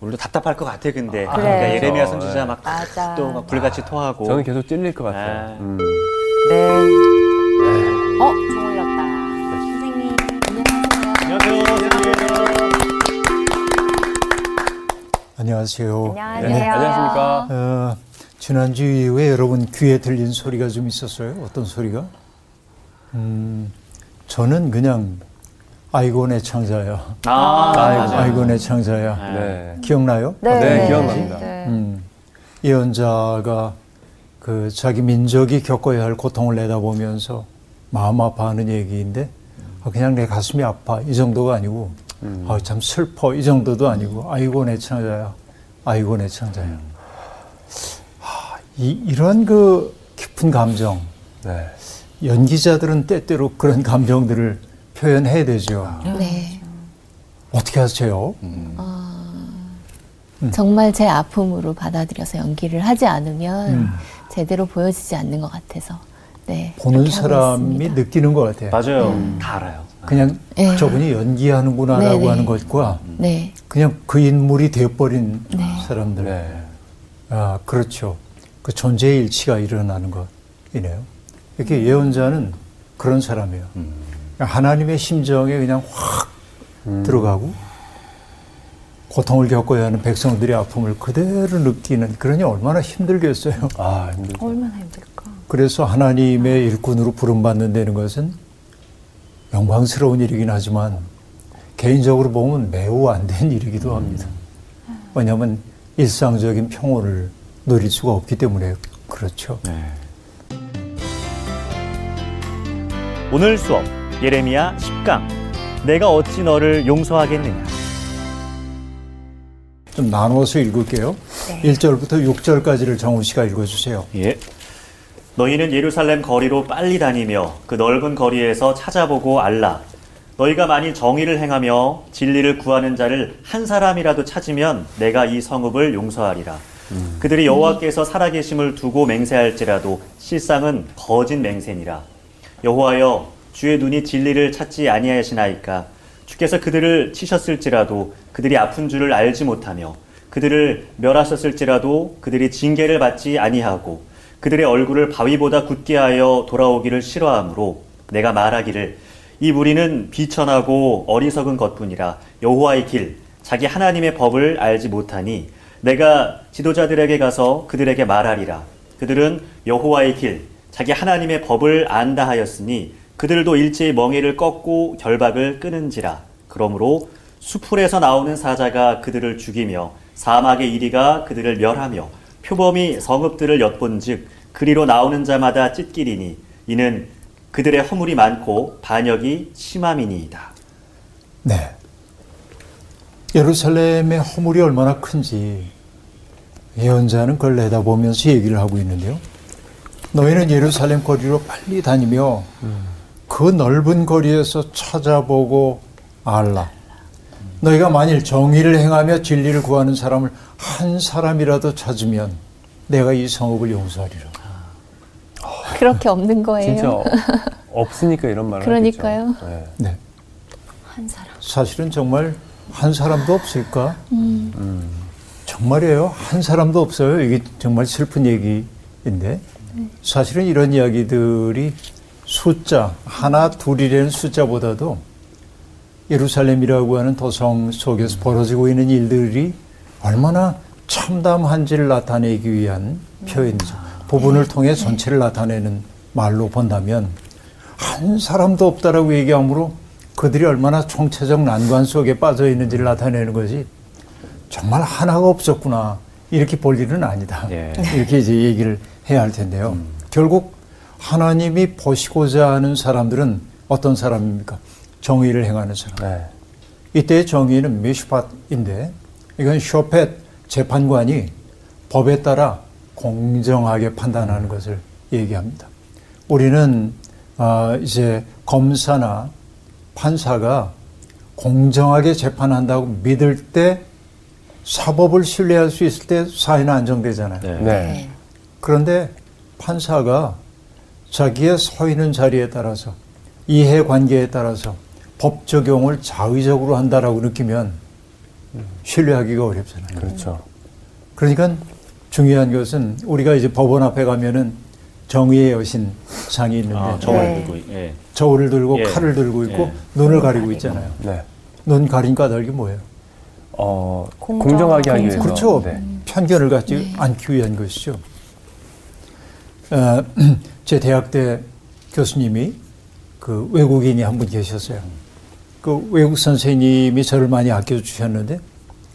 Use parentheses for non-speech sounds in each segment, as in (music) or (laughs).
우리도 답답할 것 같아 근데 아, 그러니까 그래. 예레미야 어, 선지자 네. 막 맞아. 또막 불같이 토하고 저는 계속 찔릴 것 같아요. 아. 음. 네. 어, 종 올렸다. 선생님, 안녕하세요. 안녕하세요. 안녕하세요. 안녕하세요. 네, 안녕하십니까. 어, 지난주 이후에 여러분 귀에 들린 소리가 좀 있었어요. 어떤 소리가? 음, 저는 그냥 아이고 내 창자야. 아, 아이고. 아이고 내 창자야. 네. 기억나요? 네, 네, 기억납니다. 네. 음, 예언자가 그 자기 민족이 겪어야 할 고통을 내다보면서 마음 아파하는 얘기인데 아, 그냥 내 가슴이 아파 이 정도가 아니고 음. 아, 참 슬퍼 이 정도도 아니고 아이고 내 창자야 아이고 내 창자야 아, 이, 이런 그 깊은 감정 네. 연기자들은 때때로 그런 감정들을 표현해야 되죠 네. 어떻게 하세요? 정말 제 아픔으로 받아들여서 연기를 하지 않으면 음. 제대로 보여지지 않는 것 같아서. 네. 보는 사람이 있습니다. 느끼는 것 같아요 맞아요. 다 알아요. 그냥 네. 저분이 연기하는구나라고 네네. 하는 것과 네. 그냥 그 인물이 되어버린 네. 사람들. 네. 아, 그렇죠. 그 존재의 일치가 일어나는 것이네요. 이렇게 예언자는 그런 사람이에요. 하나님의 심정에 그냥 확 들어가고 고통을 겪어야 하는 백성들의 아픔을 그대로 느끼는 그러니 얼마나 힘들겠어요. 아, 힘들죠. 얼마나 힘들까. 그래서 하나님의 일꾼으로 부름받는다는 것은 영광스러운 일이긴 하지만 개인적으로 보면 매우 안 된 일이기도 합니다. 왜냐하면 일상적인 평온을 누릴 수가 없기 때문에 그렇죠. 네. 오늘 수업 예레미야 10강 내가 어찌 너를 용서하겠느냐 좀 나눠서 읽을게요. 네. 1절부터 6절까지를 정우 씨가 읽어주세요. 예. 너희는 예루살렘 거리로 빨리 다니며 그 넓은 거리에서 찾아보고 알라. 너희가 만일 정의를 행하며 진리를 구하는 자를 한 사람이라도 찾으면 내가 이 성읍을 용서하리라. 그들이 여호와께서 살아계심을 두고 맹세할지라도 실상은 거짓 맹세니라. 여호와여 주의 눈이 진리를 찾지 아니하시나이까. 주께서 그들을 치셨을지라도 그들이 아픈 줄을 알지 못하며 그들을 멸하셨을지라도 그들이 징계를 받지 아니하고 그들의 얼굴을 바위보다 굳게 하여 돌아오기를 싫어하므로 내가 말하기를 이 무리는 비천하고 어리석은 것뿐이라 여호와의 길 자기 하나님의 법을 알지 못하니 내가 지도자들에게 가서 그들에게 말하리라. 그들은 여호와의 길 자기 하나님의 법을 안다 하였으니 그들도 일제히 멍에를 꺾고 결박을 끊은지라 그러므로 수풀에서 나오는 사자가 그들을 죽이며 사막의 이리가 그들을 멸하며 표범이 성읍들을 엿본즉 그리로 나오는 자마다 찢기리니 이는 그들의 허물이 많고 반역이 심함이니이다. 네. 예루살렘의 허물이 얼마나 큰지 예언자는 그걸 내다보면서 얘기를 하고 있는데요. 너희는 예루살렘 거리로 빨리 다니며 그 넓은 거리에서 찾아보고 알라. 너희가 만일 정의를 행하며 진리를 구하는 사람을 한 사람이라도 찾으면 내가 이 성읍을 용서하리라. 그렇게 없는 거예요. 진짜 어- (laughs) 없으니까 이런 말을 그러니까요. 하겠죠. 네. 네. 한 사람. 사실은 정말 한 사람도 없을까? 정말이에요. 한 사람도 없어요. 이게 정말 슬픈 얘기인데 사실은 이런 이야기들이 숫자 하나 둘이라는 숫자보다도 예루살렘이라고 하는 도성 속에서 벌어지고 있는 일들이 얼마나 참담한지를 나타내기 위한 표현이죠. 부분을 통해 전체를 나타내는 말로 본다면 한 사람도 없다라고 얘기하므로 그들이 얼마나 총체적 난관 속에 빠져 있는지를 나타내는 것이 정말 하나가 없었구나 이렇게 볼 일은 아니다. 예. 이렇게 이제 얘기를 해야 할 텐데요. 결국 하나님이 보시고자 하는 사람들은 어떤 사람입니까? 정의를 행하는 사람. 네. 이때의 정의는 미슈팟인데 이건 쇼펫 재판관이 법에 따라 공정하게 판단하는 것을 얘기합니다. 우리는 아, 이제 검사나 판사가 공정하게 재판한다고 믿을 때 사법을 신뢰할 수 있을 때 사회는 안정되잖아요. 네. 네. 그런데 판사가 자기의 서 있는 자리에 따라서 이해 관계에 따라서 법 적용을 자의적으로 한다라고 느끼면 신뢰하기가 어렵잖아요. 그렇죠. 그러니까 중요한 것은 우리가 이제 법원 앞에 가면은 정의의 여신 상이 있는데 아, 저울 네. 들고 예. 저울을 들고 예. 칼을 들고 있고 예. 눈을 가리고 있잖아요. 네. 눈 가린 까닭이 뭐예요? 어, 공정- 공정하게 하기 위해서. 그렇죠. 네. 편견을 갖지 않기 위한 것이죠. 어, (clears throat) 제 대학 때 교수님이 그 외국인이 한 분 계셨어요. 그 외국 선생님이 저를 많이 아껴주셨는데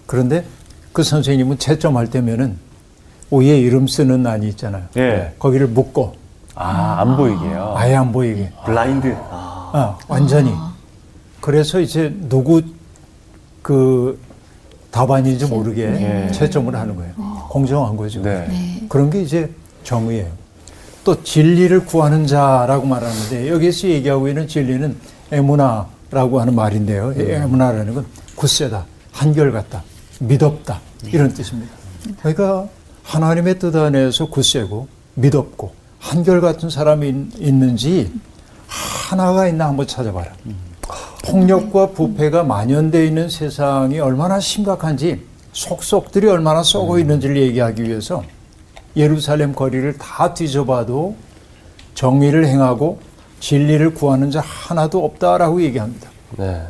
그런데 그 선생님은 채점할 때면은 위에 이름 쓰는 안이 있잖아요. 예. 거기를 묶고 아, 안 보이게요. 아예 안 보이게. 블라인드. 아, 아, 완전히. 그래서 이제 누구 그 답안인지 모르게 네. 채점을 하는 거예요. 공정한 거죠. 네. 네. 그런 게 이제 정의예요. 또 진리를 구하는 자라고 말하는데 여기서 얘기하고 있는 진리는 에무나라고 하는 말인데요. 에무나라는 건 굳세다, 한결같다, 믿었다 이런 뜻입니다. 그러니까 하나님의 뜻 안에서 굳세고 믿었고 한결같은 사람이 있- 있는지 하나가 있나 한번 찾아봐라. 폭력과 부패가 만연되어 있는 세상이 얼마나 심각한지 속속들이 얼마나 썩어 있는지를 얘기하기 위해서 예루살렘 거리를 다 뒤져봐도 정의를 행하고 진리를 구하는 자 하나도 없다라고 얘기합니다. 네.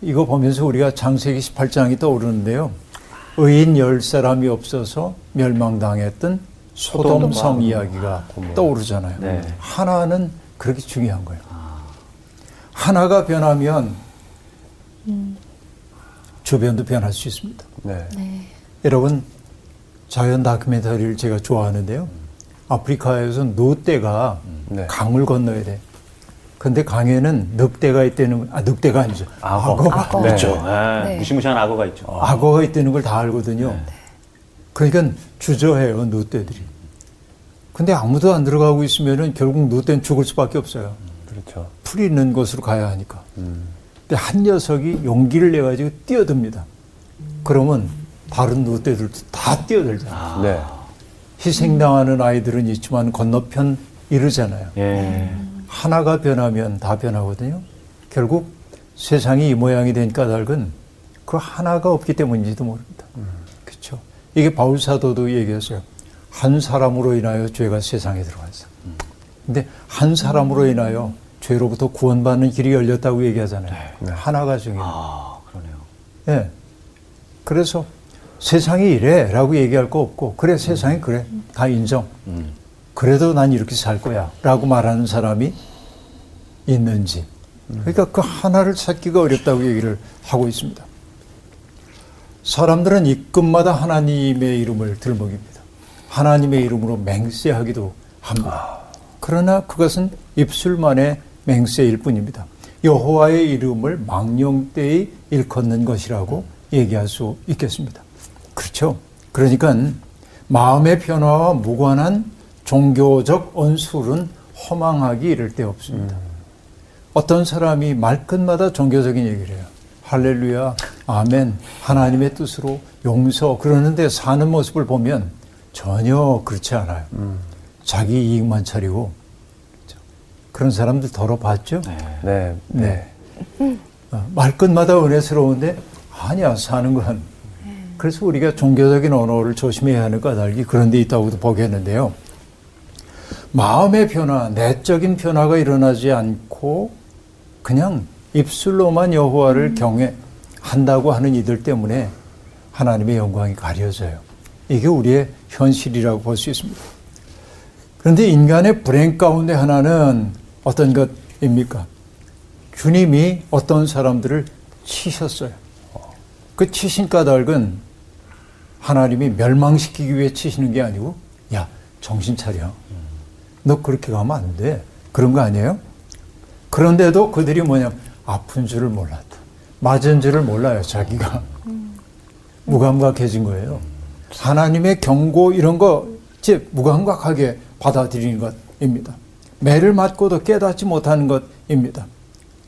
이거 보면서 우리가 장세기 18장이 떠오르는데요. 의인 열 사람이 없어서 멸망당했던 소돔 성 이야기가 떠오르잖아요. 네. 하나는 그렇게 중요한 거예요. 하나가 변하면 주변도 변할 수 있습니다. 네. 여러분 자연 다큐멘터리를 제가 좋아하는데요. 아프리카에서 노떼가 네. 강을 건너야 돼. 근데 강에는 늑대가 있다는 아 늑대가 아니죠. 악어. 악어가 악어. 네. 그렇죠. 예, 네. 무시무시한 악어가 있죠. 악어가 있다는 걸 다 알거든요. 그러니까 주저해요, 노떼들이. 근데 아무도 안 들어가고 있으면은 결국 노떼는 죽을 수밖에 없어요. 그렇죠. 풀이 있는 곳으로 가야 하니까. 음. 근데 한 녀석이 용기를 내 가지고 뛰어듭니다. 그러면 다른 노떼들도 다 뛰어들잖아요. 네. 희생당하는 아이들은 있지만 건너편 이르잖아요. 예. 하나가 변하면 다 변하거든요. 결국 세상이 이 모양이 된 까닭은 그 하나가 없기 때문인지도 모릅니다. 그렇죠. 이게 바울 사도도 얘기했어요. 한 사람으로 인하여 죄가 세상에 들어왔어. 근데 한 사람으로 인하여 죄로부터 구원받는 길이 열렸다고 얘기하잖아요. 네. 하나가 중요해요. 아, 그러네요. 예. 그래서 세상이 이래라고 얘기할 거 없고 그래 세상이 그래 다 인정. 음. 그래도 난 이렇게 살 거야라고 말하는 사람이 있는지. 그러니까 그 하나를 찾기가 어렵다고 얘기를 하고 있습니다. 사람들은 입금마다 하나님의 이름을 들먹입니다. 하나님의 이름으로 맹세하기도 합니다. 그러나 그것은 입술만의 맹세일 뿐입니다. 여호와의 이름을 망령되이 일컫는 것이라고 얘기할 수 있겠습니다. 그렇죠. 그러니까 마음의 변화와 무관한 종교적 언술은 허망하기 이를 데 없습니다. 어떤 사람이 말끝마다 종교적인 얘기를 해요. 할렐루야, 아멘, 하나님의 뜻으로 용서 그러는데 사는 모습을 보면 전혀 그렇지 않아요. 자기 이익만 차리고 그런 사람들 더러 봤죠? 네. 네. 어, 말끝마다 은혜스러운데 아니야 사는 건. 그래서 우리가 종교적인 언어를 조심해야 하는 까닭이 그런 데 있다고도 보겠는데요. 마음의 변화, 내적인 변화가 일어나지 않고 그냥 입술로만 여호와를 경외한다고 하는 이들 때문에 하나님의 영광이 가려져요. 이게 우리의 현실이라고 볼 수 있습니다. 그런데 인간의 불행 가운데 하나는 어떤 것입니까? 주님이 어떤 사람들을 치셨어요. 그 치신 까닭은 하나님이 멸망시키기 위해 치시는 게 아니고, 야, 정신 차려. 너 그렇게 가면 안 돼. 그런 거 아니에요? 그런데도 그들이 뭐냐, 아픈 줄을 몰랐다. 맞은 줄을 몰라요, 자기가. 무감각해진 거예요. 하나님의 경고 이런 거, 즉, 무감각하게 받아들이는 것입니다. 매를 맞고도 깨닫지 못하는 것입니다.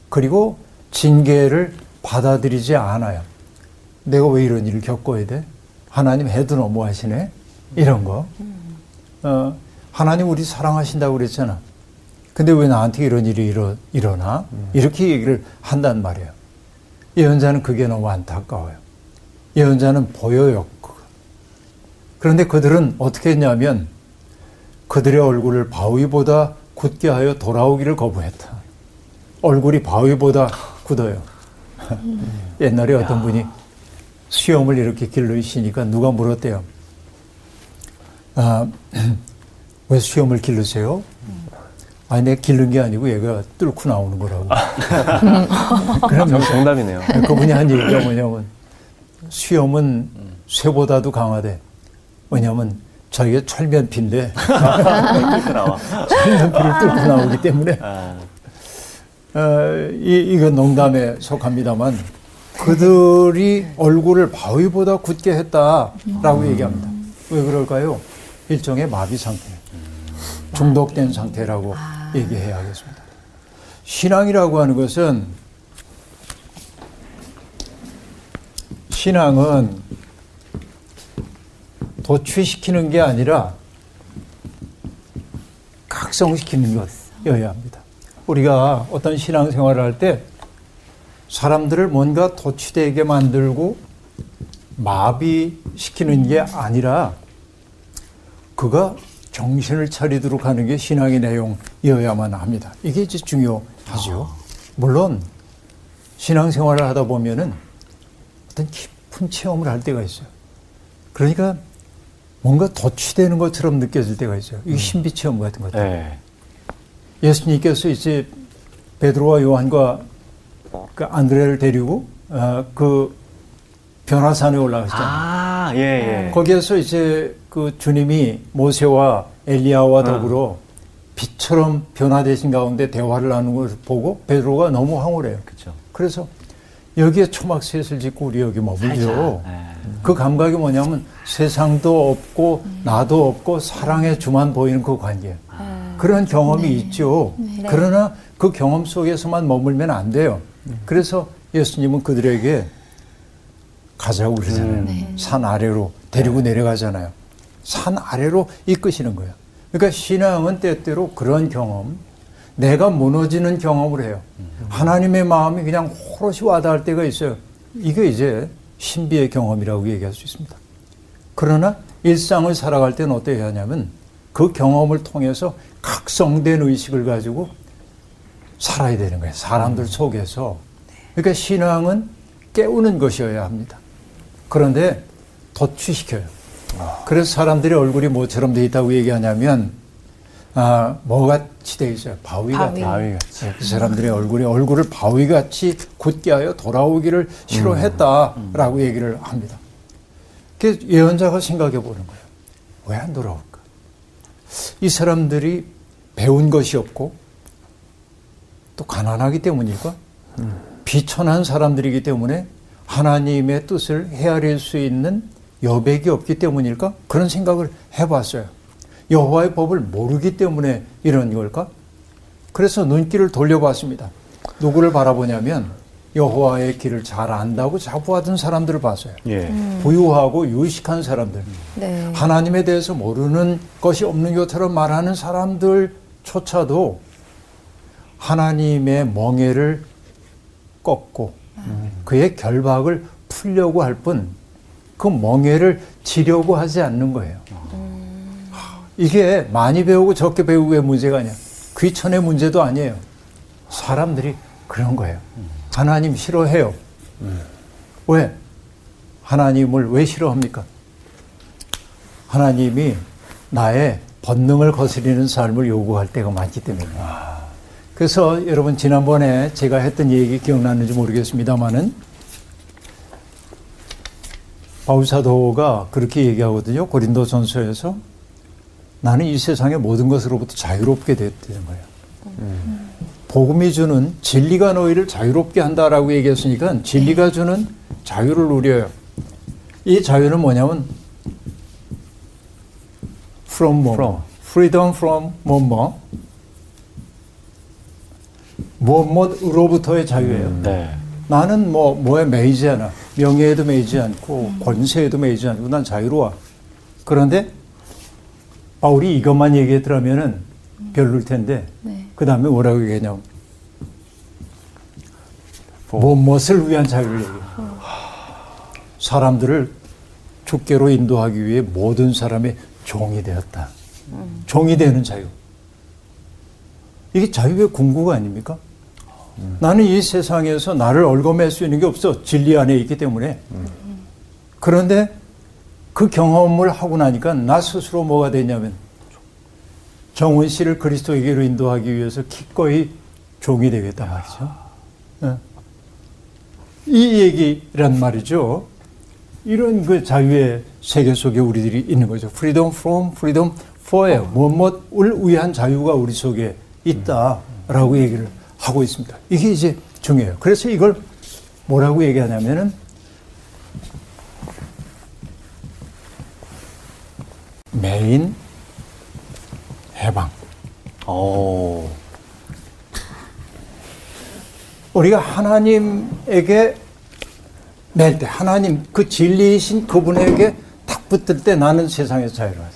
그리고 징계를 받아들이지 않아요. 내가 왜 이런 일을 겪어야 돼? 하나님 해도 너무하시네? 이런 거. 어, 하나님 우리 사랑하신다고 그랬잖아. 근데 왜 나한테 이런 일이 일어, 일어나? 이렇게 얘기를 한단 말이에요. 예언자는 그게 너무 안타까워요. 예언자는 보여요. 그런데 그들은 어떻게 했냐면 그들의 얼굴을 바위보다 굳게 하여 돌아오기를 거부했다. 얼굴이 바위보다 굳어요. (laughs) 옛날에 어떤 분이 수염을 이렇게 길르시니까 누가 물었대요. 아, (clears throat) 왜 수염을 기르세요? 아니, 내 기른 게 아니고 얘가 뚫고 나오는 거라고. (laughs) 정, 정답이네요. (laughs) 그분이 한 얘기가 뭐냐면 수염은 쇠보다도 강하대. 왜냐면 저희가 철면피인데 (laughs) 뚫고 나와. 철면피를 뚫고 나오기 때문에 아, 어, 이, 이건 농담에 속합니다만 그들이 얼굴을 바위보다 굳게 했다라고 얘기합니다. 왜 그럴까요? 일종의 마비 상태, 중독된 상태라고 얘기해야 겠습니다. 신앙이라고 하는 것은 신앙은 도취시키는 게 아니라 각성시키는 것이어야 합니다. 우리가 어떤 신앙생활을 할 때 사람들을 뭔가 도취되게 만들고 마비시키는 게 아니라 그가 정신을 차리도록 하는 게 신앙의 내용이어야만 합니다. 이게 이제 중요하죠. 물론 신앙생활을 하다 보면은 어떤 깊은 체험을 할 때가 있어요. 그러니까 뭔가 도취되는 것처럼 느껴질 때가 있어요. 이게 신비 체험 같은 것. 네. 예수님께서 이제 베드로와 요한과 그 안드레를 데리고 어, 그 변화산에 올라가셨잖아요. 아, 예, 예. 거기에서 이제 그 주님이 모세와 엘리야와 더불어 빛처럼 변화되신 가운데 대화를 나누는 것을 보고 베드로가 너무 황홀해요. 그쵸. 그래서 여기에 초막셋을 짓고 우리 여기 머물죠. 예. 그 감각이 뭐냐면 세상도 없고 나도 없고 사랑의 주만 보이는 그 관계. 그런 경험이 있죠. 그러나 그 경험 속에서만 머물면 안 돼요. 그래서 예수님은 그들에게 가자고 그러잖아요. 산 아래로 데리고 내려가잖아요. 산 아래로 이끄시는 거예요. 그러니까 신앙은 때때로 그런 경험, 내가 무너지는 경험을 해요. 하나님의 마음이 그냥 호롯이 와닿을 때가 있어요. 이게 이제 신비의 경험이라고 얘기할 수 있습니다. 그러나 일상을 살아갈 때는 어떻게 하냐면 그 경험을 통해서 각성된 의식을 가지고 살아야 되는 거예요. 사람들 속에서. 그러니까 신앙은 깨우는 것이어야 합니다. 그런데 도취시켜요. 그래서 사람들의 얼굴이 뭐처럼 돼 있다고 얘기하냐면 아, 뭐같이 돼 있어요. 바위같이. 바위같이. 그 사람들의 얼굴이 얼굴을 바위같이 굳게 하여 돌아오기를 싫어했다라고 얘기를 합니다. 그 예언자가 생각해 보는 거예요. 왜 안 돌아올까? 이 사람들이 배운 것이 없고 또 가난하기 때문일까? 비천한 사람들이기 때문에 하나님의 뜻을 헤아릴 수 있는 여백이 없기 때문일까? 그런 생각을 해봤어요. 여호와의 법을 모르기 때문에 이런 걸까? 그래서 눈길을 돌려봤습니다. 누구를 바라보냐면 여호와의 길을 잘 안다고 자부하던 사람들을 봤어요. 예. 부유하고 유식한 사람들. 네. 하나님에 대해서 모르는 것이 없는 것처럼 말하는 사람들조차도 하나님의 멍에를 꺾고 그의 결박을 풀려고 할 뿐 그 멍에를 지려고 하지 않는 거예요. 이게 많이 배우고 적게 배우고의 문제가 아니야. 귀천의 문제도 아니에요. 사람들이 그런 거예요. 하나님 싫어해요. 왜? 하나님을 왜 싫어합니까? 하나님이 나의 본능을 거스리는 삶을 요구할 때가 많기 때문입니다. 그래서 여러분 지난번에 제가 했던 얘기 기억나는지 모르겠습니다만은 바울 사도가 그렇게 얘기하거든요. 고린도 전서에서 나는 이 세상의 모든 것으로부터 자유롭게 됐다는 거예요. 복음이 주는 진리가 너희를 자유롭게 한다라고 얘기했으니까 진리가 주는 자유를 누려요. 이 자유는 뭐냐면 from 뭐 From. freedom from 뭐뭐 뭐뭐으로부터의 자유예요. 네. 나는 뭐 뭐에 매이지 않아. 명예에도 매이지 않고 권세에도 매이지 않고 난 자유로워. 그런데 바울이 이것만 얘기했더라면은 별로일 텐데 네. 그 다음에 뭐라고 얘기했냐면 뭐 무엇을 위한 자유를 얘기해. 사람들을 주께로 인도하기 위해 모든 사람의 종이 되었다. 종이 되는 자유. 이게 자유의 궁극 아닙니까? 나는 이 세상에서 나를 얽어맬 수 있는 게 없어. 진리 안에 있기 때문에. 그런데 그 경험을 하고 나니까 나 스스로 뭐가 되냐면 정훈 씨를 그리스도에게로 인도하기 위해서 기꺼이 종이 되겠다 말이죠. 예. 이 얘기란 말이죠. 이런 그 자유의 세계 속에 우리들이 있는 거죠. freedom from freedom for 무엇을 위한 자유가 우리 속에 있다라고 얘기를 하고 있습니다. 이게 이제 중요해요. 그래서 이걸 뭐라고 얘기하냐면은 메인 해방. 오. 우리가 하나님에게 낼 때, 하나님 그 진리이신 그분에게 딱 붙을 때 나는 세상에서 자유로워요.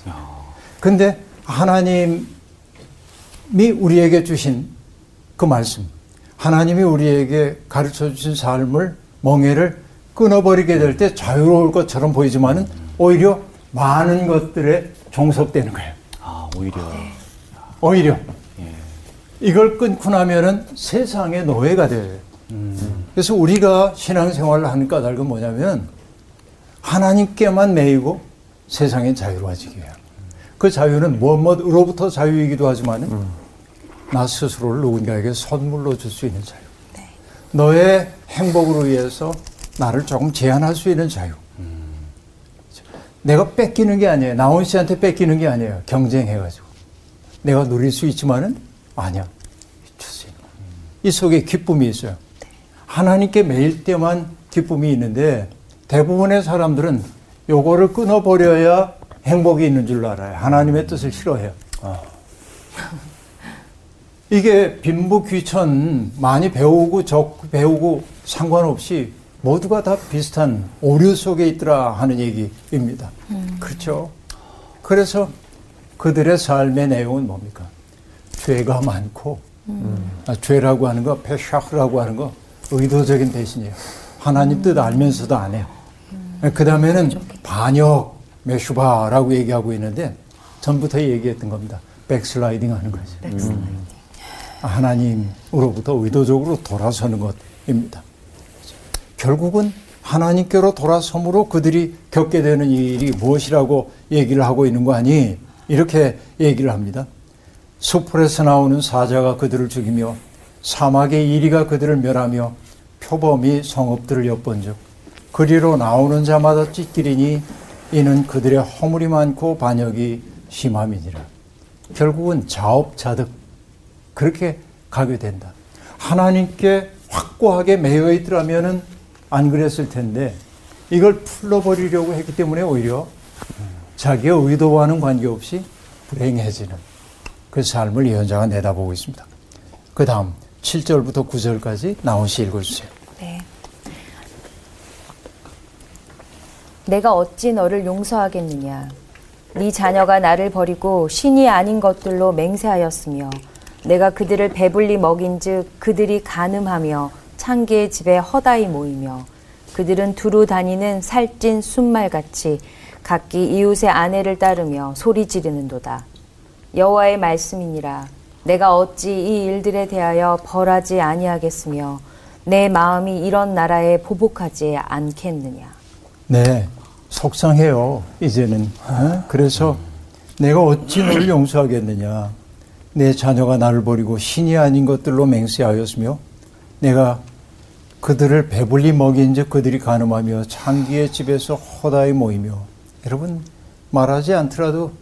근데 하나님이 우리에게 주신 그 말씀, 하나님이 우리에게 가르쳐 주신 삶을, 멍해를 끊어버리게 될 때 자유로울 것처럼 보이지만은 오히려 많은 것들에 종속되는 거예요. 아, 오히려. 오히려 이걸 끊고 나면은 세상의 노예가 돼요. 그래서 우리가 신앙생활을 하는 까닭은 뭐냐면 하나님께만 매이고 세상엔 자유로워지게 해요. 그 자유는 무엇으로부터 자유이기도 하지만은 나 스스로를 누군가에게 선물로 줄 수 있는 자유. 너의 행복을 위해서 나를 조금 제한할 수 있는 자유. 내가 뺏기는 게 아니에요. 나온 씨한테 뺏기는 게 아니에요. 경쟁해가지고. 내가 누릴 수 있지만은 아니야. 주세요. 이 속에 기쁨이 있어요. 하나님께 매일 때만 기쁨이 있는데 대부분의 사람들은 요거를 끊어버려야 행복이 있는 줄 알아요. 하나님의 뜻을 싫어해요. 이게 빈부 귀천 많이 배우고 적 배우고 상관없이 모두가 다 비슷한 오류 속에 있더라 하는 얘기입니다. 그렇죠. 그래서 그들의 삶의 내용은 뭡니까? 죄가 많고 아, 죄라고 하는 거, 페샤흐라고 하는 거 의도적인 대신이에요. 하나님 뜻 알면서도 안 해요. 그 다음에는 반역, 메슈바라고 얘기하고 있는데 전부터 얘기했던 겁니다. 백슬라이딩 하는 거죠. 음. 하나님으로부터 의도적으로 돌아서는 것입니다. 결국은 하나님께로 돌아섬으로 그들이 겪게 되는 일이 무엇이라고 얘기를 하고 있는 거 아니? 이렇게 얘기를 합니다. 수풀에서 나오는 사자가 그들을 죽이며 사막의 이리가 그들을 멸하며 표범이 성읍들을 엿본즉 그리로 나오는 자마다 찢기리니 이는 그들의 허물이 많고 반역이 심함이니라. 결국은 자업자득 그렇게 가게 된다. 하나님께 확고하게 매여 있더라면은 안 그랬을 텐데 이걸 풀러버리려고 했기 때문에 오히려 자기의 의도와는 관계없이 불행해지는 그 삶을 예언자가 내다보고 있습니다. 그 다음 7절부터 9절까지 나온 시 읽어주세요. 네. 내가 어찌 너를 용서하겠느냐? 네 자녀가 나를 버리고 신이 아닌 것들로 맹세하였으며 내가 그들을 배불리 먹인즉 그들이 간음하며 창기의 집에 허다히 모이며 그들은 두루 다니는 살찐 순말같이 각기 이웃의 아내를 따르며 소리 지르는도다. 여호와의 말씀이니라. 내가 어찌 이 일들에 대하여 벌하지 아니하겠으며 내 마음이 이런 나라에 보복하지 않겠느냐. 네, 속상해요. 이제는. 어? 그래서 내가 어찌 너를 용서하겠느냐. 내 자녀가 나를 버리고 신이 아닌 것들로 맹세하였으며 내가 그들을 배불리 먹인즉 그들이 가늠하며 창기의 집에서 허다히 모이며 여러분 말하지 않더라도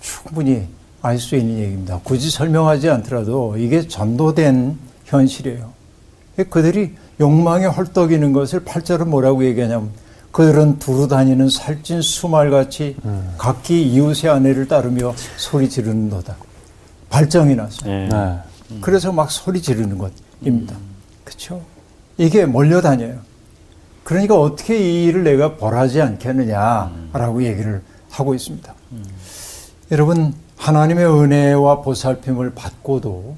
충분히 알 수 있는 얘기입니다. 굳이 설명하지 않더라도 이게 전도된 현실이에요. 그들이 욕망에 헐떡이는 것을 팔자로 뭐라고 얘기하냐면 그들은 두루 다니는 살찐 수말같이 각기 이웃의 아내를 따르며 소리 지르는 너다. 발정이 났어요. 네. 네. 그래서 막 소리 지르는 것입니다. 그렇죠? 이게 몰려다녀요. 그러니까 어떻게 이 일을 내가 벌하지 않겠느냐라고 얘기를 하고 있습니다. 여러분 하나님의 은혜와 보살핌을 받고도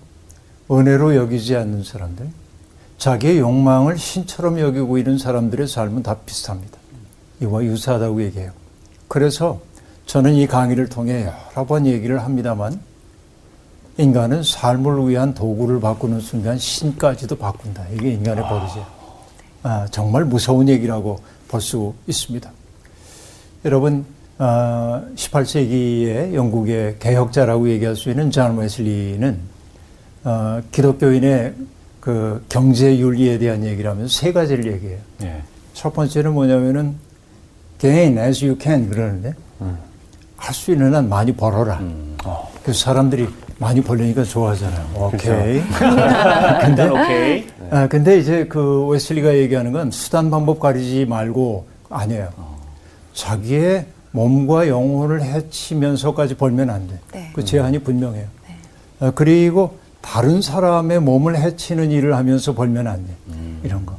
은혜로 여기지 않는 사람들, 자기의 욕망을 신처럼 여기고 있는 사람들의 삶은 다 비슷합니다. 이와 유사하다고 얘기해요. 그래서 저는 이 강의를 통해 여러 번 얘기를 합니다만 인간은 삶을 위한 도구를 바꾸는 순간 신까지도 바꾼다. 이게 인간의 버릇이에요. 아, 정말 무서운 얘기라고 볼 수 있습니다. 여러분, 아, 18세기의 영국의 개혁자라고 얘기할 수 있는 존 웨슬리는 어, 기독교인의 그 경제 윤리에 대한 얘기를 하면서 세 가지를 얘기해요. 예. 첫 번째는 뭐냐면은 gain as you can 그러는데 할수 있는 한 많이 벌어라. 어. 그래서 사람들이 많이 벌리니까 좋아하잖아요. 오케이. (laughs) 근데 (laughs) 오케이. 아, 근데 이제 그 웨슬리가 얘기하는 건 수단 방법 가리지 말고 아니에요. 자기의 몸과 영혼을 해치면서까지 벌면 안 돼. 네. 그 제한이 분명해요. 아, 그리고 다른 사람의 몸을 해치는 일을 하면서 벌면 안 돼. 이런 거.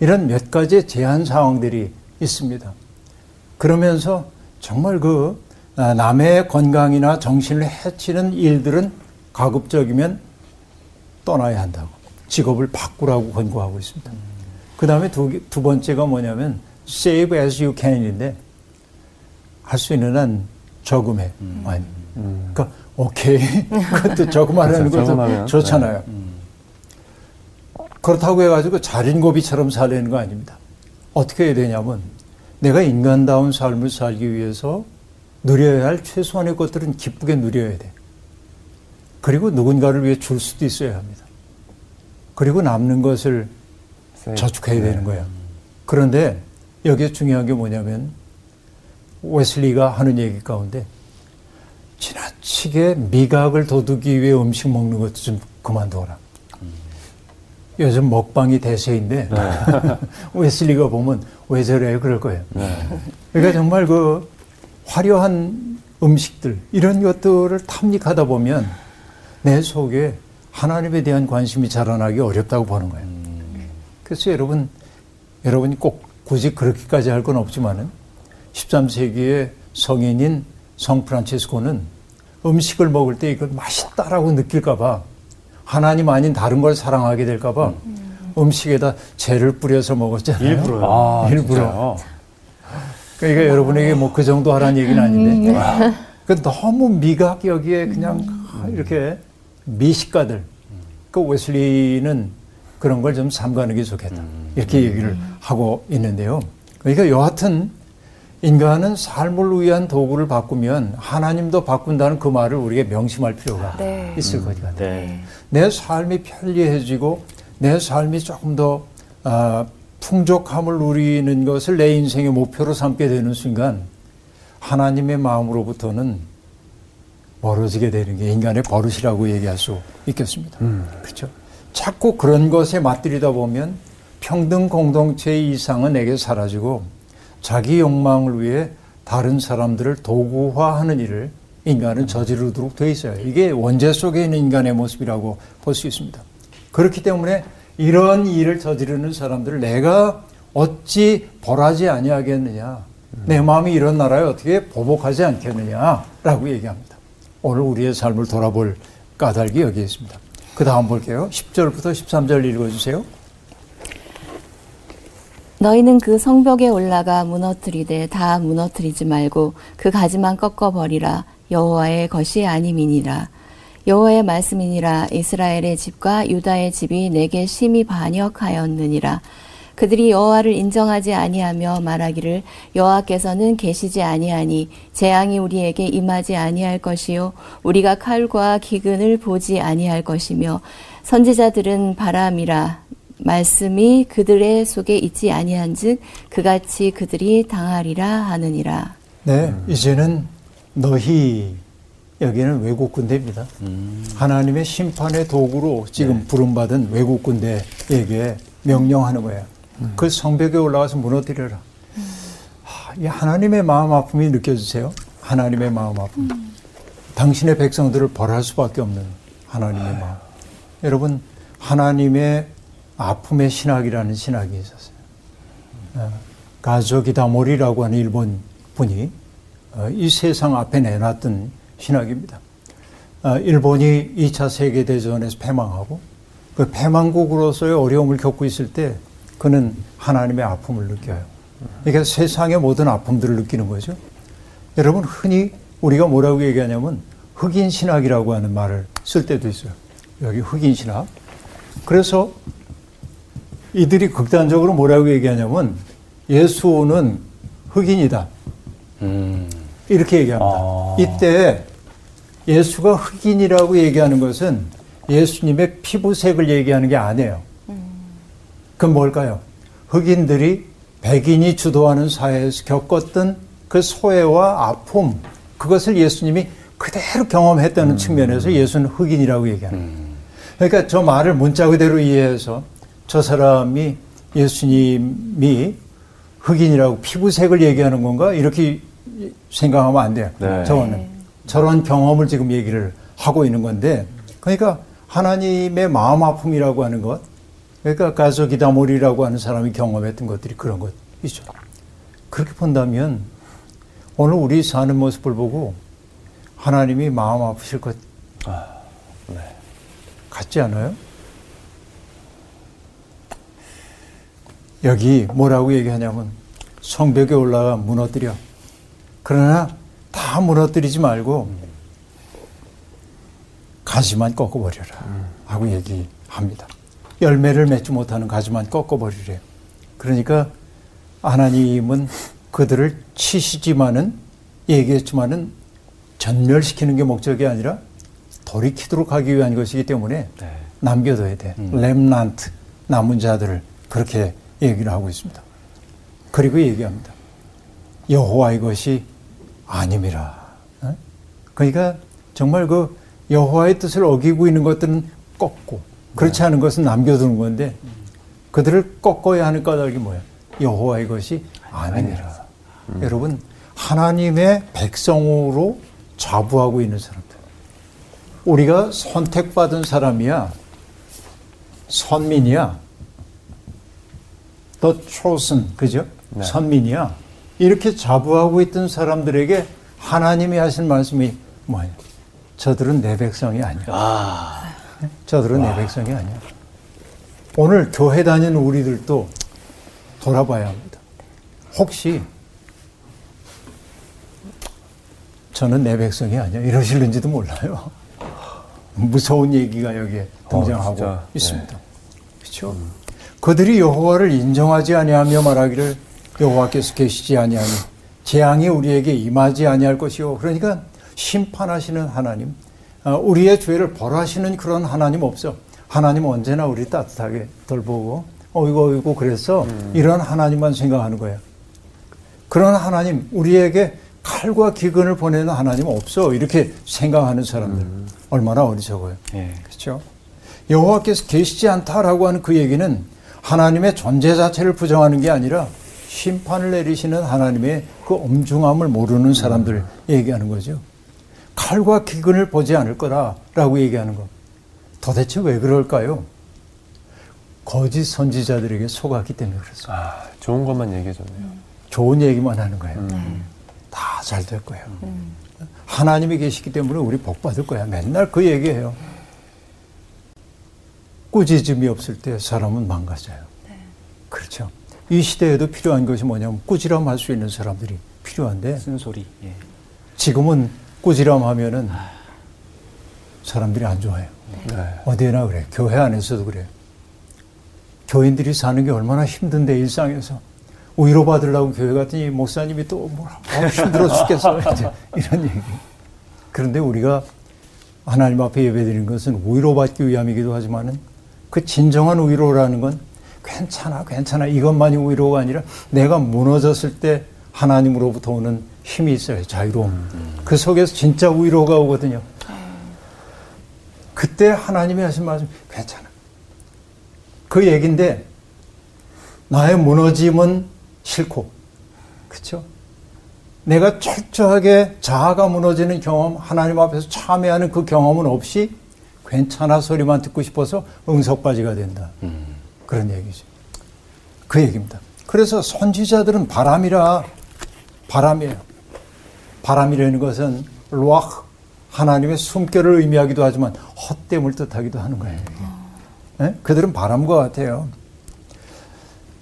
이런 몇 가지 제한 사항들이 있습니다. 그러면서 정말 그 아, 남의 건강이나 정신을 해치는 일들은 가급적이면 떠나야 한다고. 직업을 바꾸라고 권고하고 있습니다. 그 다음에 두, 개- 두 번째가 뭐냐면 save as you can인데 할 수 있는 한 저금해. 많이. 그러니까 오케이. (laughs) 그것도 저금하라는. 것도 좋잖아요. 그렇다고 해가지고 자린고비처럼 살려는 거 아닙니다. 어떻게 해야 되냐면 내가 인간다운 삶을 살기 위해서 누려야 할 최소한의 것들은 기쁘게 누려야 돼. 그리고 누군가를 위해 줄 수도 있어야 합니다. 그리고 남는 것을 세이브. 저축해야 네. 되는 거예요. 그런데 여기에 중요한 게 뭐냐면 웨슬리가 하는 얘기 가운데 지나치게 미각을 돋우기 위해 음식 먹는 것도 좀 그만둬라. 요즘 먹방이 대세인데 (laughs) 웨슬리가 보면 왜 저래 그럴 거예요. 그러니까 정말 그 화려한 음식들 이런 것들을 탐닉하다 보면 내 속에 하나님에 대한 관심이 자라나기 어렵다고 보는 거예요. 그래서 여러분, 여러분이 꼭 굳이 그렇게까지 할 건 없지만은 13세기의 성인인 성 프란치스코는 음식을 먹을 때 이걸 맛있다라고 느낄까봐 하나님 아닌 다른 걸 사랑하게 될까봐 음 식에다 죄를 뿌려서 먹었잖아요. 일부러요. 아, 일부러. 진짜요? 그러니까 여러분에게 뭐 그 정도 하라는 얘기는 아닌데 그 너무 미각 여기에 그냥 이렇게 미식가들 그 웨슬리는 그런 걸 좀 삼가는 게 좋겠다 이렇게 얘기를 하고 있는데요. 그러니까 여하튼 인간은 삶을 위한 도구를 바꾸면 하나님도 바꾼다는 그 말을 우리가 명심할 필요가 네. 있을 것 같아요. 네. 내 삶이 편리해지고 내 삶이 조금 더 아, 풍족함을 누리는 것을 내 인생의 목표로 삼게 되는 순간 하나님의 마음으로부터는 멀어지게 되는 게 인간의 버릇이라고 얘기할 수 있겠습니다. 그렇죠? 자꾸 그런 것에 맞들이다 보면 평등 공동체의 이상은 내게 사라지고 자기 욕망을 위해 다른 사람들을 도구화하는 일을 인간은 저지르도록 돼 있어요. 이게 원죄 속에 있는 인간의 모습이라고 볼 수 있습니다. 그렇기 때문에 이런 일을 저지르는 사람들을 내가 어찌 벌하지 아니하겠느냐. 내 마음이 이런 나라에 어떻게 보복하지 않겠느냐라고 얘기합니다. 오늘 우리의 삶을 돌아볼 까닭이 여기에 있습니다. 그 다음 볼게요. 10절부터 13절 읽어주세요. 너희는 그 성벽에 올라가 무너뜨리되 다 무너뜨리지 말고 그 가지만 꺾어 버리라 여호와의 것이 아님이니라 여호와의 말씀이니라. 이스라엘의 집과 유다의 집이 내게 심히 반역하였느니라. 그들이 여호와를 인정하지 아니하며 말하기를 여호와께서는 계시지 아니하니 재앙이 우리에게 임하지 아니할 것이요 우리가 칼과 기근을 보지 아니할 것이며 선지자들은 바람이라. 말씀이 그들의 속에 있지 아니한즉 그같이 그들이 당하리라 하느니라. 네, 이제는 너희 여기는 외국 군대입니다. 하나님의 심판의 도구로 지금 부름받은 외국 군대에게 명령하는 거예요. 그 성벽에 올라가서 무너뜨려라. 하, 이 하나님의 마음 아픔이 느껴지세요? 하나님의 마음 아픔. 당신의 백성들을 벌할 수밖에 없는 하나님의 마음. 여러분, 하나님의 아픔의 신학이라는 신학이 있었어요. 어, 가조기다모리라고 하는 일본 분이 어, 이 세상 앞에 내놨던 신학입니다. 어, 일본이 2차 세계대전에서 패망하고 그 패망국으로서의 어려움을 겪고 있을 때 그는 하나님의 아픔을 느껴요. 그러니까 세상의 모든 아픔들을 느끼는 거죠. 여러분 흔히 우리가 뭐라고 얘기하냐면 흑인 신학이라고 하는 말을 쓸 때도 있어요. 여기 흑인 신학. 그래서 이들이 극단적으로 뭐라고 얘기하냐면 예수는 흑인이다. 음. 이렇게 얘기합니다. 아. 이때 예수가 흑인이라고 얘기하는 것은 예수님의 피부색을 얘기하는 게 아니에요. 그건 뭘까요? 흑인들이 백인이 주도하는 사회에서 겪었던 그 소외와 아픔, 그것을 예수님이 그대로 경험했다는 측면에서 예수는 흑인이라고 얘기하는 거예요. 그러니까 저 말을 문자 그대로 이해해서 저 사람이 예수님이 흑인이라고 피부색을 얘기하는 건가? 이렇게 생각하면 안 돼요. 네. 저는 저런 경험을 지금 얘기를 하고 있는 건데, 그러니까 하나님의 마음 아픔이라고 하는 것, 그러니까 가족이다몰이라고 하는 사람이 경험했던 것들이 그런 것이죠. 그렇게 본다면 오늘 우리 사는 모습을 보고 하나님이 마음 아프실 것 네. 같지 않아요? 여기 뭐라고 얘기하냐면 성벽에 올라가 무너뜨려. 그러나 다 무너뜨리지 말고 가지만 꺾어버려라 하고 얘기합니다. 열매를 맺지 못하는 가지만 꺾어버리래요. 그러니까 하나님은 그들을 치시지만은 얘기했지만은 전멸시키는 게 목적이 아니라 돌이키도록 하기 위한 것이기 때문에 네. 남겨둬야 돼. 렘난트 남은 자들을 그렇게 얘기를 하고 있습니다. 그리고 얘기합니다. 여호와의 것이 아님이라. 어? 그러니까 정말 그 여호와의 뜻을 어기고 있는 것들은 꺾고 그렇지 않은 것은 남겨두는 건데 그들을 꺾어야 하는 까닭이 뭐야? 여호와의 것이 아님이라. 여러분 하나님의 백성으로 자부하고 있는 사람들. 우리가 선택받은 사람이야. 선민이야. The chosen, 그죠? 네. 선민이야. 이렇게 자부하고 있던 사람들에게 하나님이 하신 말씀이 뭐냐? 저들은 내 백성이 아니야. 아. 저들은 내 백성이 아니야. 오늘 교회 다니는 우리들도 돌아봐야 합니다. 혹시 저는 내 백성이 아니야 이러실는지도 몰라요. 무서운 얘기가 여기에 등장하고 진짜, 네. 있습니다. 그렇죠? 그들이 여호와를 인정하지 아니하며 말하기를 여호와께서 계시지 아니하니 재앙이 우리에게 임하지 아니할 것이요. 그러니까 심판하시는 하나님, 어, 우리의 죄를 벌하시는 그런 하나님 없어. 하나님 언제나 우리 따뜻하게 돌보고 어이구 어이구 그래서 이런 하나님만 생각하는 거예요. 그런 하나님, 우리에게 칼과 기근을 보내는 하나님 없어. 이렇게 생각하는 사람들 얼마나 어리석어요. 예. 그렇죠? 여호와께서 계시지 않다라고 하는 그 얘기는 하나님의 존재 자체를 부정하는 게 아니라 심판을 내리시는 하나님의 그 엄중함을 모르는 사람들 얘기하는 거죠. 칼과 기근을 보지 않을 거라라고 얘기하는 거. 도대체 왜 그럴까요? 거짓 선지자들에게 속았기 때문에 그렇습니다. 아, 좋은 것만 얘기해 줬네요. 좋은 얘기만 하는 거예요. 음. 다잘 될 거예요. 하나님이 계시기 때문에 우리 복 받을 거야. 맨날 그 얘기해요. 꾸짖음이 없을 때 사람은 망가져요. 그렇죠. 이 시대에도 필요한 것이 뭐냐면 꾸지람 할 수 있는 사람들이 필요한데 쓴소리. 예. 지금은 꾸지람 하면은 사람들이 안 좋아해요. 네. 어디나 그래. 교회 안에서도 그래요. 교인들이 사는 게 얼마나 힘든데 일상에서 위로 받으려고 교회 갔더니 목사님이 또 뭐라 아, 힘들어 죽겠어 (laughs) 이제 이런 얘기. 그런데 우리가 하나님 앞에 예배드리는 것은 위로받기 위함이기도 하지만은 그 진정한 위로라는 건 괜찮아 괜찮아 이것만이 위로가 아니라 내가 무너졌을 때 하나님으로부터 오는 힘이 있어요 자유로움. 그 속에서 진짜 위로가 오거든요. 그때 하나님이 하신 말씀 괜찮아. 그 얘긴데 나의 무너짐은 싫고 그렇죠? 내가 철저하게 자아가 무너지는 경험, 하나님 앞에서 참여하는 그 경험은 없이 괜찮아 소리만 듣고 싶어서 응석바지가 된다. 그런 얘기죠. 그 얘기입니다. 그래서 선지자들은 바람이라 바람이에요. 바람이라는 것은 로악 하나님의 숨결을 의미하기도 하지만 헛됨을 뜻하기도 하는 거예요. 예? 그들은 바람과 같아요.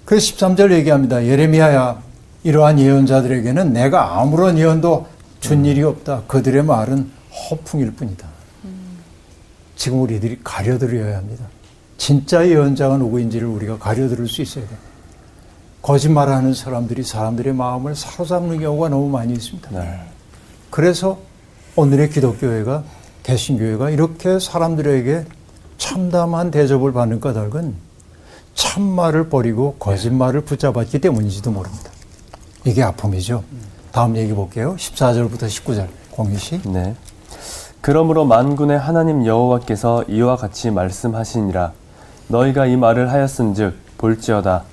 그래서 13절 얘기합니다. 예레미야야 이러한 예언자들에게는 내가 아무런 예언도 준 일이 없다. 그들의 말은 허풍일 뿐이다. 지금 우리들이 가려들여야 합니다. 진짜 예언자가 누구인지를 우리가 가려들을 수 있어야 돼요. 거짓말하는 사람들이 사람들의 마음을 사로잡는 경우가 너무 많이 있습니다. 네. 그래서 오늘의 기독교회가 개신교회가 이렇게 사람들에게 참담한 대접을 받는 까닭은 참말을 버리고 거짓말을 붙잡았기 때문인지도 모릅니다. 이게 아픔이죠. 다음 얘기 볼게요. 14절부터 19절 공유 씨. 네. 그러므로 만군의 하나님 여호와께서 이와 같이 말씀하시니라 너희가 이 말을 하였은즉 볼지어다.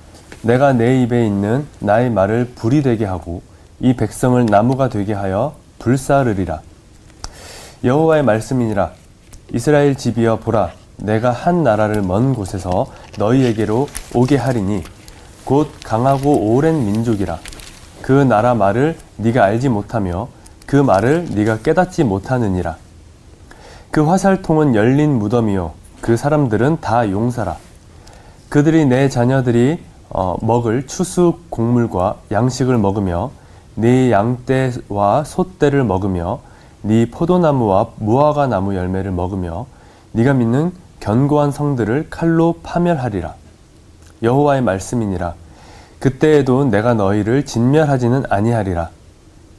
내가 내 입에 있는 나의 말을 불이 되게 하고 이 백성을 나무가 되게 하여 불사르리라. 여호와의 말씀이니라. 이스라엘 집이여 보라 내가 한 나라를 먼 곳에서 너희에게로 오게 하리니 곧 강하고 오랜 민족이라. 그 나라 말을 네가 알지 못하며 그 말을 네가 깨닫지 못하느니라. 그 화살통은 열린 무덤이요 그 사람들은 다 용사라. 그들이 내 자녀들이 어, 먹을 추수 곡물과 양식을 먹으며 네 양떼와 소떼를 먹으며 네 포도나무와 무화과 나무 열매를 먹으며 네가 믿는 견고한 성들을 칼로 파멸하리라. 여호와의 말씀이니라. 그때에도 내가 너희를 진멸하지는 아니하리라.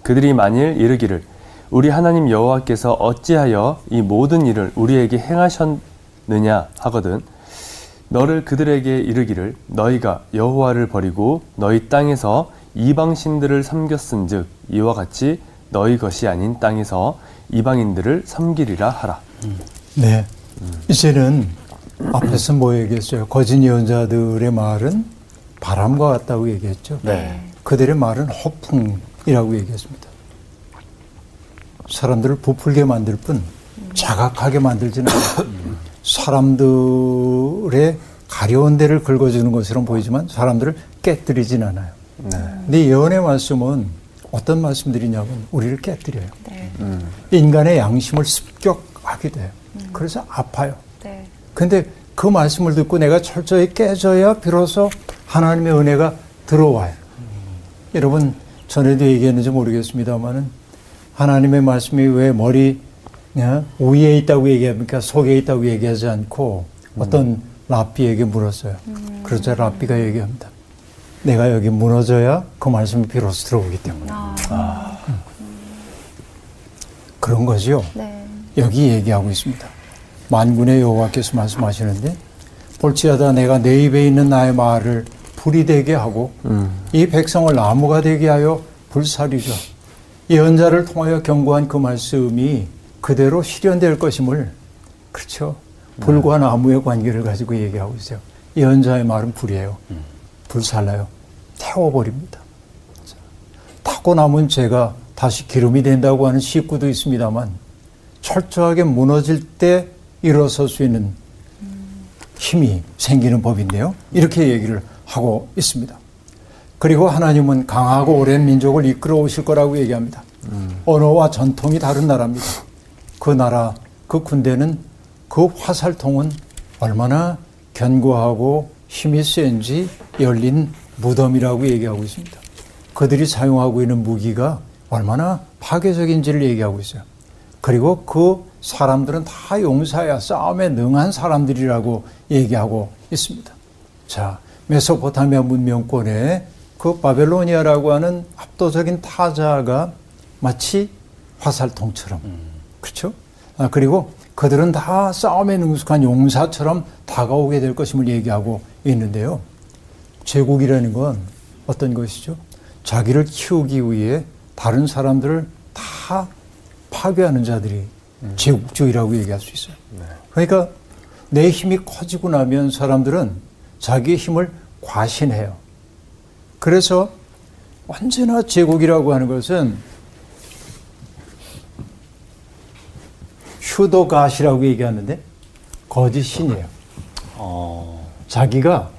그들이 만일 이르기를 우리 하나님 여호와께서 어찌하여 이 모든 일을 우리에게 행하셨 느냐 하거든 너를 그들에게 이르기를 너희가 여호와를 버리고 너희 땅에서 이방 신들을 섬겼은즉 이와 같이 너희 것이 아닌 땅에서 이방인들을 섬기리라 하라. 네. 이제는 앞에서 뭐 얘기했어요? 거짓 예언자들의 말은 바람과 같다고 얘기했죠. 네. 그들의 말은 허풍이라고 얘기했습니다. 사람들을 부풀게 만들 뿐 자각하게 만들지는 않아요. (laughs) 사람들의 가려운 데를 긁어주는 것처럼 보이지만 사람들을 깨뜨리진 않아요. 네. 근데 예언의 말씀은 어떤 말씀들이냐면 우리를 깨뜨려요. 네. 인간의 양심을 습격하게 돼요. 그래서 아파요. 네. 근데 그 말씀을 듣고 내가 철저히 깨져야 비로소 하나님의 은혜가 들어와요. 여러분, 전에도 얘기했는지 모르겠습니다만은 하나님의 말씀이 왜 머리 예? 위에 있다고 얘기합니까? 속에 있다고 얘기하지 않고 어떤 랍비에게 물었어요. 그러자 랍비가 얘기합니다. 내가 여기 무너져야 그 말씀이 비로소 들어오기 때문에. 음. 그런 거죠. 네. 여기 얘기하고 있습니다. 만군의 여호와께서 말씀하시는데 볼지어다 내가 내 입에 있는 나의 말을 불이 되게 하고 이 백성을 나무가 되게 하여 불사리려 예언자를 통하여 경고한 그 말씀이 그대로 실현될 것임을 그렇죠. 불과 나무의 관계를 가지고 얘기하고 있어요. 예언자의 말은 불이에요. 불살라요. 태워버립니다. 자, 타고 남은 죄가 다시 기름이 된다고 하는 식구도 있습니다만 철저하게 무너질 때 일어설 수 있는 힘이 생기는 법인데요. 이렇게 얘기를 하고 있습니다. 그리고 하나님은 강하고 오랜 민족을 이끌어 오실 거라고 얘기합니다. 언어와 전통이 다른 나라입니다. 그 나라, 그 군대는 그 화살통은 얼마나 견고하고 힘이 센지 열린 무덤이라고 얘기하고 있습니다. 그들이 사용하고 있는 무기가 얼마나 파괴적인지를 얘기하고 있어요. 그리고 그 사람들은 다 용사야 싸움에 능한 사람들이라고 얘기하고 있습니다. 자, 메소포타미아 문명권에 그 바벨로니아라고 하는 압도적인 타자가 마치 화살통처럼 그렇죠? 아, 그리고 그들은 다 싸움에 능숙한 용사처럼 다가오게 될 것임을 얘기하고 있는데요. 제국이라는 건 어떤 것이죠? 자기를 키우기 위해 다른 사람들을 다 파괴하는 자들이 제국주의라고 얘기할 수 있어요. 그러니까 내 힘이 커지고 나면 사람들은 자기의 힘을 과신해요. 그래서 언제나 제국이라고 하는 것은 휴도가시라고 얘기하는데 거짓 신이에요. 어, 자기가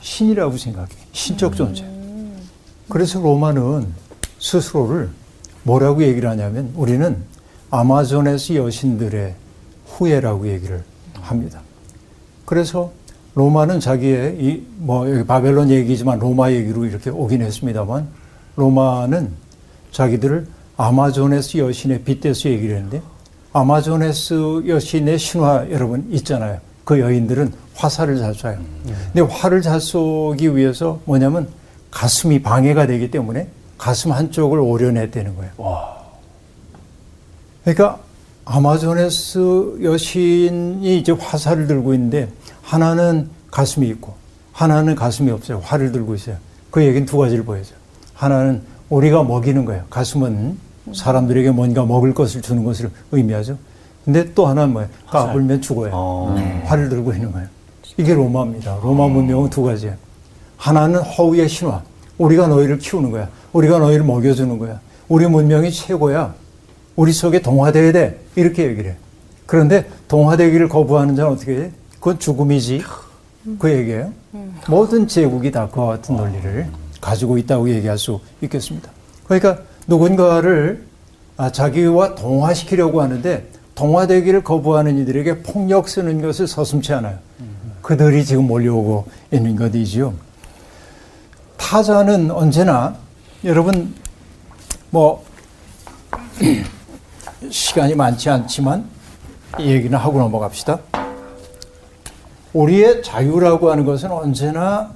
신이라고 생각해. 신적 존재. 그래서 로마는 스스로를 뭐라고 얘기를 하냐면 우리는 아마존에서 여신들의 후예라고 얘기를 합니다. 그래서 로마는 자기의 이 뭐 여기 바벨론 얘기지만 로마 얘기로 이렇게 오긴 했습니다만 로마는 자기들을 아마존에스 여신의 빗대서 얘기를 했는데 아마존에스 여신의 신화 여러분 있잖아요. 그 여인들은 화살을 잘 쏴요. 근데 화를 잘 쏘기 위해서 뭐냐면 가슴이 방해가 되기 때문에 가슴 한쪽을 오려냈다는 거예요. 그러니까 아마존에스 여신이 이제 화살을 들고 있는데 하나는 가슴이 있고 하나는 가슴이 없어요. 활을 들고 있어요. 그 얘기는 두 가지를 보여줘요. 하나는 우리가 먹이는 거예요. 가슴은 사람들에게 뭔가 먹을 것을 주는 것을 의미하죠. 근데 또 하나는 뭐예요? 까불면 죽어요. 어. 활을 들고 있는 거예요. 이게 로마입니다. 로마 문명은 두 가지예요. 하나는 허우의 신화. 우리가 너희를 키우는 거야. 우리가 너희를 먹여주는 거야. 우리 문명이 최고야. 우리 속에 동화돼야 돼. 이렇게 얘기를 해. 그런데 동화되기를 거부하는 자는 어떻게 해? 그건 죽음이지. 그 얘기예요. 모든 제국이 다 그와 같은 논리를 가지고 있다고 얘기할 수 있겠습니다. 그러니까 누군가를 아, 자기와 동화시키려고 하는데 동화되기를 거부하는 이들에게 폭력 쓰는 것을 서슴지 않아요. 그들이 지금 몰려오고 있는 것이지요. 타자는 언제나 여러분 뭐 (clears throat) 시간이 많지 않지만 이 얘기는 하고 넘어갑시다. 우리의 자유라고 하는 것은 언제나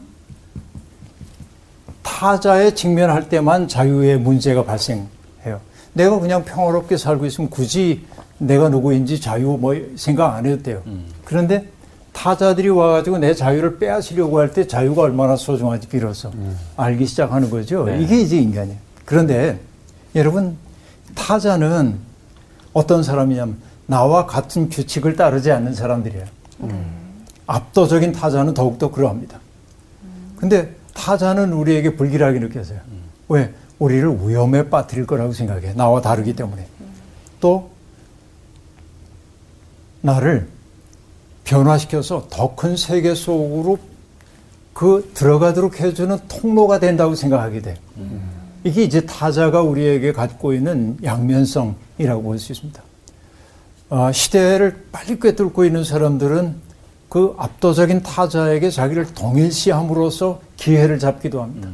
타자에 직면할 때만 자유의 문제가 발생해요. 내가 그냥 평화롭게 살고 있으면 굳이 내가 누구인지 자유 뭐 생각 안 해도 돼요. 그런데 타자들이 와가지고 내 자유를 빼앗으려고 할 때 자유가 얼마나 소중한지 비로소 알기 시작하는 거죠. 이게 이제 인간이에요. 그런데 여러분 타자는 어떤 사람이냐면 나와 같은 규칙을 따르지 않는 사람들이에요. 압도적인 타자는 더욱더 그러합니다. 근데 타자는 우리에게 불길하게 느껴져요. 왜? 우리를 위험에 빠뜨릴 거라고 생각해. 나와 다르기 때문에. 또, 나를 변화시켜서 더 큰 세계 속으로 그 들어가도록 해주는 통로가 된다고 생각하게 돼. 이게 이제 타자가 우리에게 갖고 있는 양면성이라고 볼 수 있습니다. 아, 시대를 빨리 꿰뚫고 있는 사람들은 그 압도적인 타자에게 자기를 동일시함으로써 기회를 잡기도 합니다.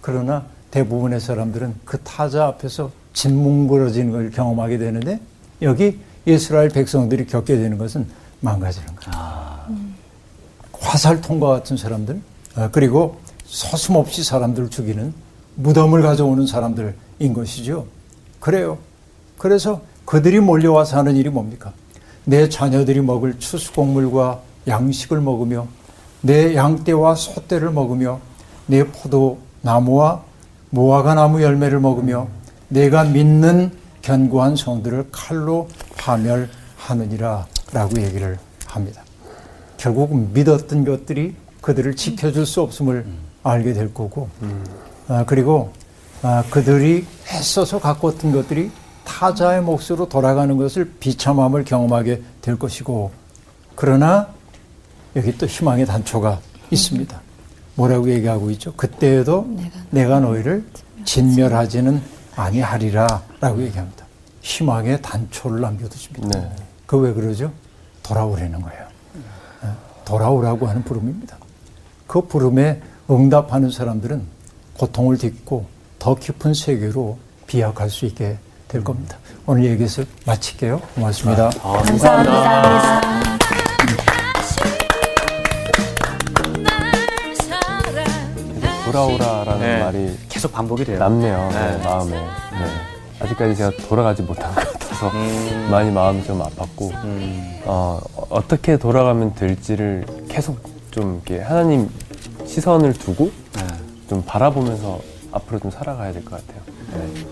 그러나 대부분의 사람들은 그 타자 앞에서 짓뭉그러지는 걸 경험하게 되는데 여기 이스라엘 백성들이 겪게 되는 것은 망가지는 거예요. 화살통과 같은 사람들, 아, 그리고 서슴없이 사람들을 죽이는 무덤을 가져오는 사람들인 것이죠. 그래요. 그래서 그들이 몰려와서 하는 일이 뭡니까? 내 자녀들이 먹을 추수곡물과 양식을 먹으며 내 양떼와 소떼를 먹으며 내 포도나무와 무화과 나무 열매를 먹으며 내가 믿는 견고한 성들을 칼로 파멸하느니라 라고 얘기를 합니다. 결국 믿었던 것들이 그들을 지켜줄 수 없음을 알게 될 거고 아, 그리고 아, 그들이 애써서 갖고 왔던 것들이 타자의 몫으로 돌아가는 것을 비참함을 경험하게 될 것이고 그러나 여기 또 희망의 단초가 있습니다. 뭐라고 얘기하고 있죠? 그때에도 내가, 너희를 진멸하지는 아니하리라 라고 얘기합니다. 희망의 단초를 남겨두십니다. 네. 그왜 그러죠? 돌아오라는 거예요. 예, 돌아오라고 하는 부름입니다. 그 부름에 응답하는 사람들은 고통을 딛고 더 깊은 세계로 비약할 수 있게 될 겁니다. 오늘 얘기에서 마칠게요. 고맙습니다. 아, 감사합니다. 돌아오라라는 네. 말이 계속 반복이 돼요. 남네요. 네, 네. 마음에. 네. 아직까지 제가 돌아가지 못한 것 같아서 음. 많이 마음이 좀 아팠고 음. 어, 어떻게 돌아가면 될지를 계속 좀 이렇게 하나님 시선을 두고 네. 좀 바라보면서 앞으로 좀 살아가야 될 것 같아요. 네.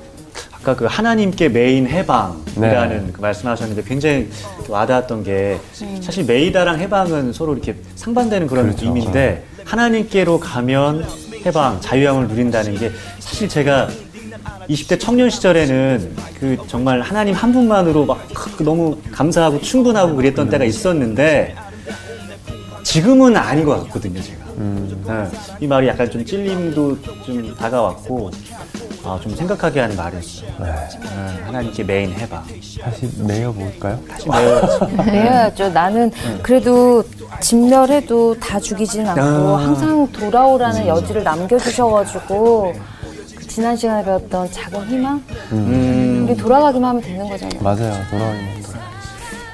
아까 그 하나님께 매인 해방이라는 네. 그 말씀하셨는데 굉장히 와닿았던 게 사실 매이다랑 해방은 서로 이렇게 상반되는 그런 그렇죠. 의미인데 하나님께로 가면 해방, 자유함을 누린다는 게 사실 제가 20대 청년 시절에는 그 정말 하나님 한 분만으로 막 너무 감사하고 충분하고 그랬던 때가 있었는데 지금은 아닌 것 같거든요, 제가. 네, 이 말이 약간 좀 찔림도 좀 다가왔고 아, 좀 생각하게 하는 말이었어요. 네. 음, 하나님께 메인 해봐. 다시 내어 볼까요? 다시 배워야지. 내야죠. (laughs) 나는 그래도 진멸해도 다 죽이진 않고 아. 항상 돌아오라는 여지를 남겨주셔가지고 그 지난 시간에 배웠던 작은 희망? 음, 우리 돌아가기만 하면 되는 거잖아요. 맞아요. 돌아가면 돌아가시죠.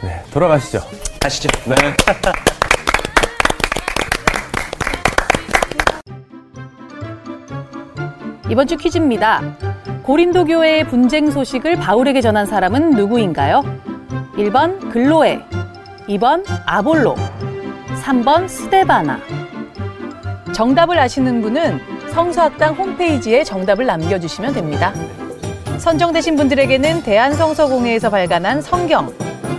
네, 돌아가시죠. 가시죠. 네. (laughs) 이번 주 퀴즈입니다. 고린도 교회의 분쟁 소식을 바울에게 전한 사람은 누구인가요? 1번 글로에, 2번 아볼로, 3번 스데바나. 정답을 아시는 분은 성서학당 홈페이지에 정답을 남겨주시면 됩니다. 선정되신 분들에게는 대한성서공회에서 발간한 성경,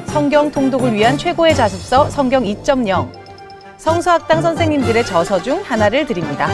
성경 통독을 위한 최고의 자습서 성경 2.0, 성서학당 선생님들의 저서 중 하나를 드립니다.